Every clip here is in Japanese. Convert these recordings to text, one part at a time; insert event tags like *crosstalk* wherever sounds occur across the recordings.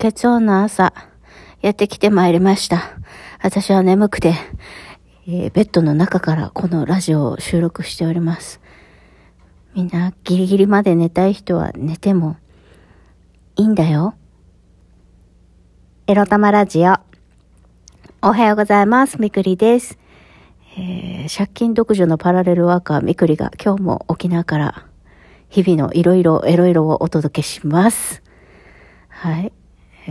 月曜の朝、やってきてまいりました。私は眠くて、えー、ベッドの中からこのラジオを収録しております。みんなギリギリまで寝たい人は寝てもいいんだよ。エロ玉ラジオ。おはようございます。みくりです。えー、借金独自のパラレルワーカーみくりが今日も沖縄から日々のいろいろエロいろをお届けします。はい。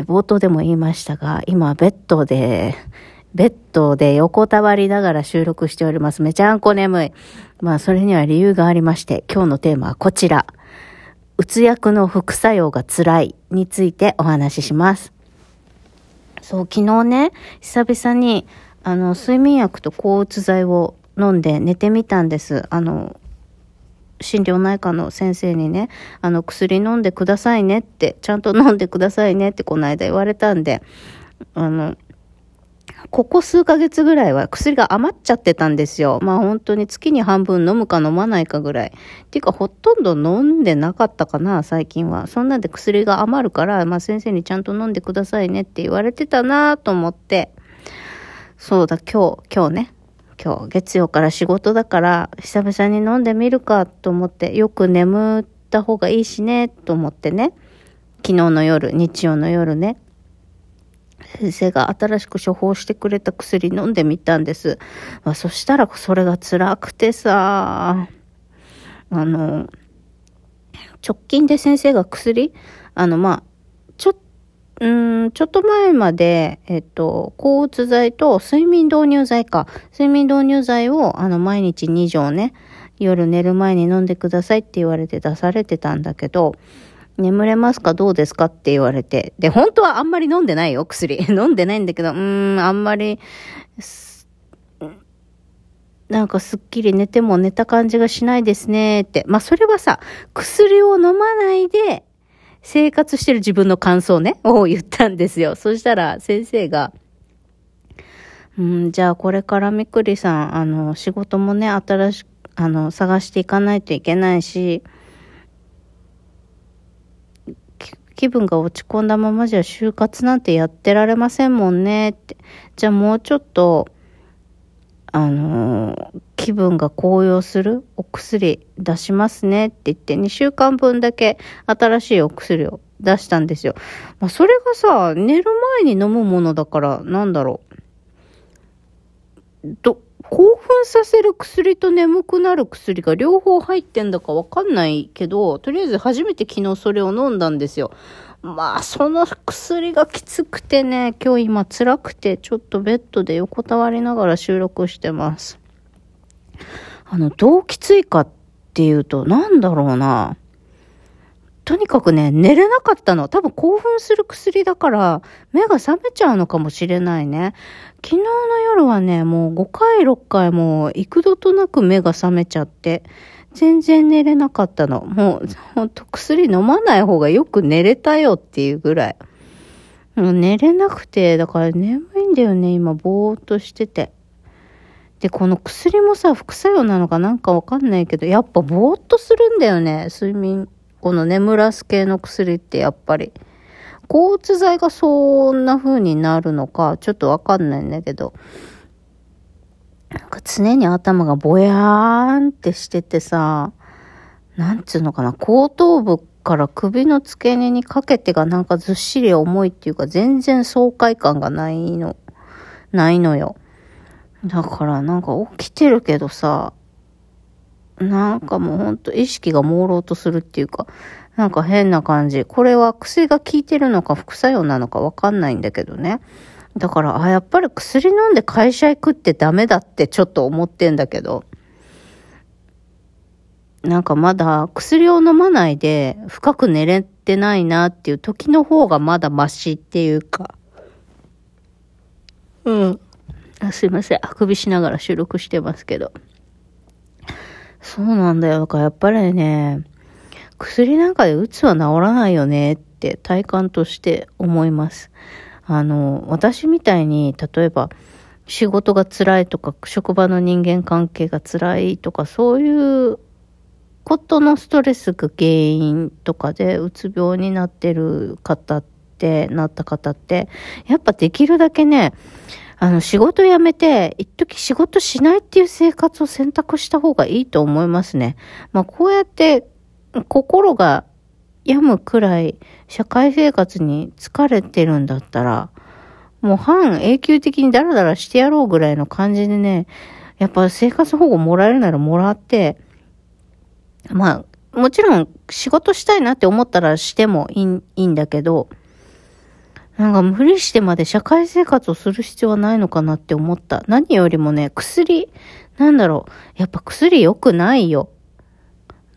冒頭でも言いましたが、今ベッドで、ベッドで横たわりながら収録しております。めちゃんこ眠い。まあ、それには理由がありまして、今日のテーマはこちら。うつ薬の副作用が辛いについてお話しします。そう、昨日ね、久々に、あの、睡眠薬と抗うつ剤を飲んで寝てみたんです。あの、心療内科の先生にね、あの、薬飲んでくださいねって、ちゃんと飲んでくださいねってこの間言われたんで、あの、ここ数ヶ月ぐらいは薬が余っちゃってたんですよ。まあ本当に月に半分飲むか飲まないかぐらい。っていうかほとんど飲んでなかったかな、最近は。そんなんで薬が余るから、まあ先生にちゃんと飲んでくださいねって言われてたなと思って、そうだ、今日、今日ね、今日月曜から仕事だから久々に飲んでみるかと思ってよく眠った方がいいしねと思ってね。昨日の夜日曜の夜ね。先生が新しく処方してくれた薬飲んでみたんです。まあ、そしたらそれが辛くてさ、あの、直近で先生が薬、あの、まあ、うん、ちょっと前まで、えっと、抗うつ剤と睡眠導入剤か。睡眠導入剤を、あの、毎日2錠ね、夜寝る前に飲んでくださいって言われて出されてたんだけど、眠れますか？どうですか？って言われて。で、本当はあんまり飲んでないよ、薬。*laughs* 飲んでないんだけど、うーん、あんまり、なんかすっきり寝ても寝た感じがしないですねって。まあ、それはさ、薬を飲まないで生活してる自分の感想ね、*laughs* を言ったんですよ。そしたら先生が、うん、じゃあこれからみくりさん、あの、仕事もね、新しく、あの、探していかないといけないし、気分が落ち込んだままじゃ就活なんてやってられませんもんねって。じゃあもうちょっと、あのー、気分が高揚するお薬出しますねって言って2週間分だけ新しいお薬を出したんですよ。まあ、それがさ、寝る前に飲むものだから、なんだろう。ど、興奮させる薬と眠くなる薬が両方入ってんだかわかんないけど、とりあえず初めて昨日それを飲んだんですよ。まあ、その薬がきつくてね、今日今辛くて、ちょっとベッドで横たわりながら収録してます。あの、どうきついかっていうと、なんだろうな。とにかくね、寝れなかったの。多分興奮する薬だから、目が覚めちゃうのかもしれないね。昨日の夜はね、もう5回6回も幾度となく目が覚めちゃって、全然寝れなかったの。もう、ほんと薬飲まない方がよく寝れたよっていうぐらい。もう寝れなくて、だから眠いんだよね、今、ぼーっとしてて。で、この薬もさ、副作用なのかなんかわかんないけど、やっぱぼーっとするんだよね、睡眠。この眠らす系の薬ってやっぱり。抗うつ剤がそんな風になるのか、ちょっとわかんないんだけど。なんか常に頭がぼやーんってしててさ、なんつうのかな、後頭部から首の付け根にかけてがなんかずっしり重いっていうか全然爽快感がないの、ないのよ。だからなんか起きてるけどさ、なんかもうほんと意識が朦朧とするっていうか、なんか変な感じ。これは薬が効いてるのか副作用なのかわかんないんだけどね。だから、あ、やっぱり薬飲んで会社行くってダメだってちょっと思ってんだけど、なんかまだ薬を飲まないで深く寝れてないなっていう時の方がまだマシっていうか。うん。あすいません。あくびしながら収録してますけど。そうなんだよ。だからやっぱりね、薬なんかでうつは治らないよねって体感として思います。あの、私みたいに、例えば、仕事が辛いとか、職場の人間関係が辛いとか、そういうことのストレスが原因とかで、うつ病になってる方ってなった方って、やっぱできるだけね、あの、仕事辞めて、一時仕事しないっていう生活を選択した方がいいと思いますね。まあ、こうやって、心が病むくらい社会生活に疲れてるんだったら、もう半永久的にダラダラしてやろうぐらいの感じでね、やっぱ生活保護もらえるならもらって、まあ、もちろん仕事したいなって思ったらしてもいいいいんだけど、なんか無理してまで社会生活をする必要はないのかなって思った。何よりもね、薬、なんだろう。やっぱ薬良くないよ。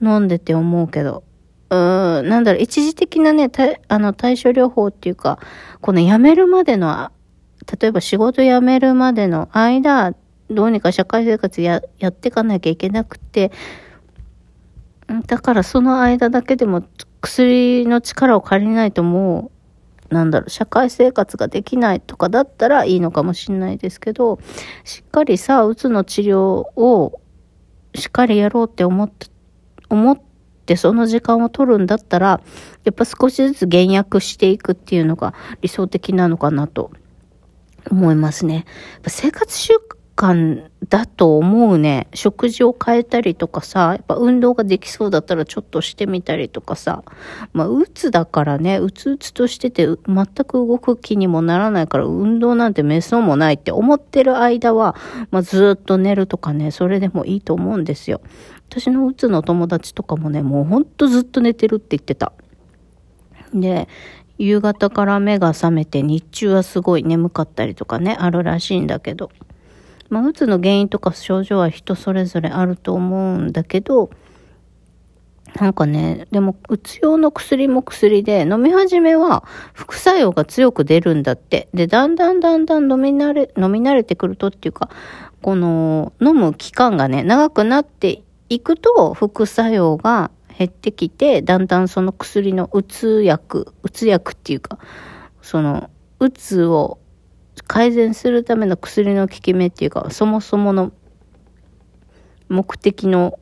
飲んでて思うけど。うーん、なんだろう、一時的なね、あの、対処療法っていうか、この辞めるまでの、例えば仕事辞めるまでの間、どうにか社会生活や、やっていかなきゃいけなくて、だからその間だけでも薬の力を借りないともうなんだろう、社会生活ができないとかだったらいいのかもしれないですけど、しっかりさ、うつの治療をしっかりやろうって思って、思ってその時間を取るんだったら、やっぱ少しずつ減薬していくっていうのが理想的なのかなと思いますね。生活習慣感だと思うね。食事を変えたりとかさ、やっぱ運動ができそうだったらちょっとしてみたりとかさ。まあ、うつだからね、うつうつとしてて全く動く気にもならないから運動なんてめそうもないって思ってる間は、まあ、ずっと寝るとかね、それでもいいと思うんですよ。私のうつの友達とかもね、もうほんとずっと寝てるって言ってた。で、夕方から目が覚めて日中はすごい眠かったりとかね、あるらしいんだけど。まあ、うつの原因とか症状は人それぞれあると思うんだけど、なんかね、でも、うつ用の薬も薬で、飲み始めは副作用が強く出るんだって。で、だんだんだんだん飲み慣れ、飲み慣れてくるとっていうか、この、飲む期間がね、長くなっていくと、副作用が減ってきて、だんだんその薬のうつ薬、うつ薬っていうか、その、うつを改善するための薬の効き目っていうか、そもそもの目的の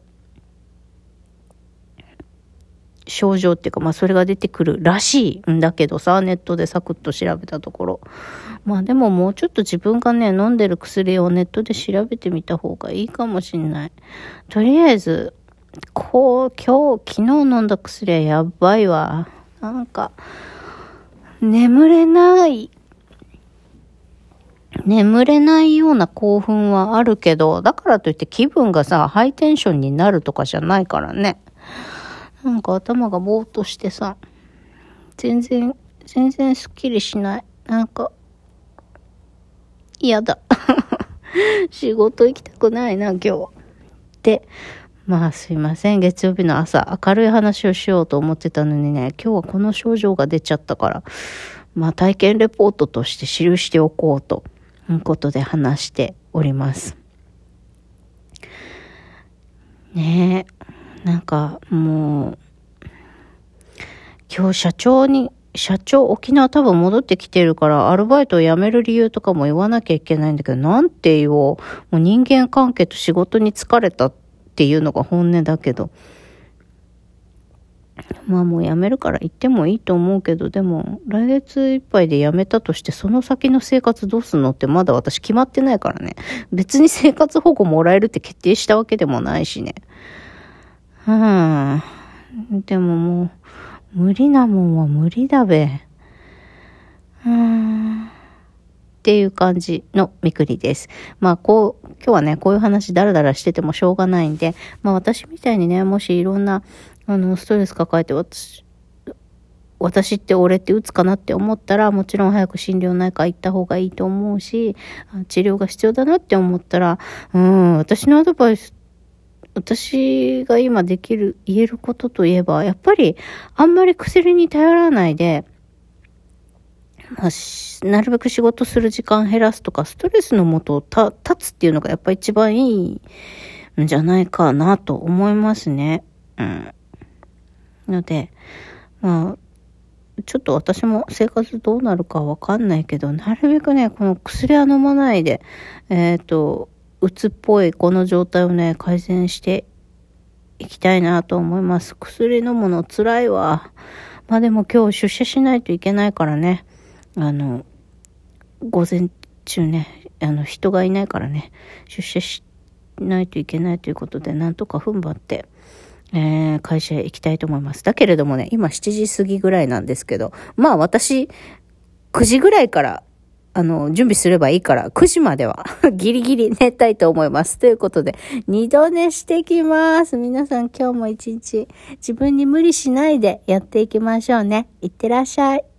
症状っていうか、まあそれが出てくるらしいんだけどさ、ネットでサクッと調べたところ。まあでももうちょっと自分がね、飲んでる薬をネットで調べてみた方がいいかもしんない。とりあえず、こう、今日、昨日飲んだ薬はやばいわ。なんか、眠れない眠れないような興奮はあるけど、だからといって気分がさ、ハイテンションになるとかじゃないからね。なんか頭がぼーっとしてさ、全然、全然スッキリしない。なんか、嫌だ。*laughs* 仕事行きたくないな、今日。で、まあすいません。月曜日の朝、明るい話をしようと思ってたのにね、今日はこの症状が出ちゃったから、まあ体験レポートとして記しておこうと。ことで話しております。ねえ、なんかもう、今日社長に、社長沖縄多分戻ってきてるからアルバイトを辞める理由とかも言わなきゃいけないんだけど、なんて言おう。もう人間関係と仕事に疲れたっていうのが本音だけど、まあもう辞めるから行ってもいいと思うけど、でも来月いっぱいで辞めたとしてその先の生活どうすんのってまだ私決まってないからね。別に生活保護もらえるって決定したわけでもないしね。うん。でももう、無理なもんは無理だべ。うん。っていう感じのみくりです。まあこう、今日はね、こういう話だらだらしててもしょうがないんで、まあ私みたいにね、もしいろんなあの、ストレス抱えて私、私って俺って打つかなって思ったら、もちろん早く心療内科行った方がいいと思うし、治療が必要だなって思ったら、うん、私のアドバイス、私が今できる、言えることといえば、やっぱり、あんまり薬に頼らないで、まあ、なるべく仕事する時間減らすとか、ストレスのもとを立つっていうのがやっぱ一番いいんじゃないかなと思いますね。うん。ので、まあ、ちょっと私も生活どうなるかわかんないけど、なるべくね、この薬は飲まないで、えっ、ー、と、うつっぽいこの状態をね、改善していきたいなと思います。薬飲むの辛いわ。まあでも今日出社しないといけないからね、あの、午前中ね、あの、人がいないからね、出社しないといけないということで、なんとか踏ん張って、えー、会社へ行きたいと思います。だけれどもね、今7時過ぎぐらいなんですけど、まあ私、9時ぐらいからあの、準備すればいいから、9時までは *laughs* ギリギリ寝たいと思います。ということで、二度寝してきます。皆さん今日も一日、自分に無理しないでやっていきましょうね。いってらっしゃい。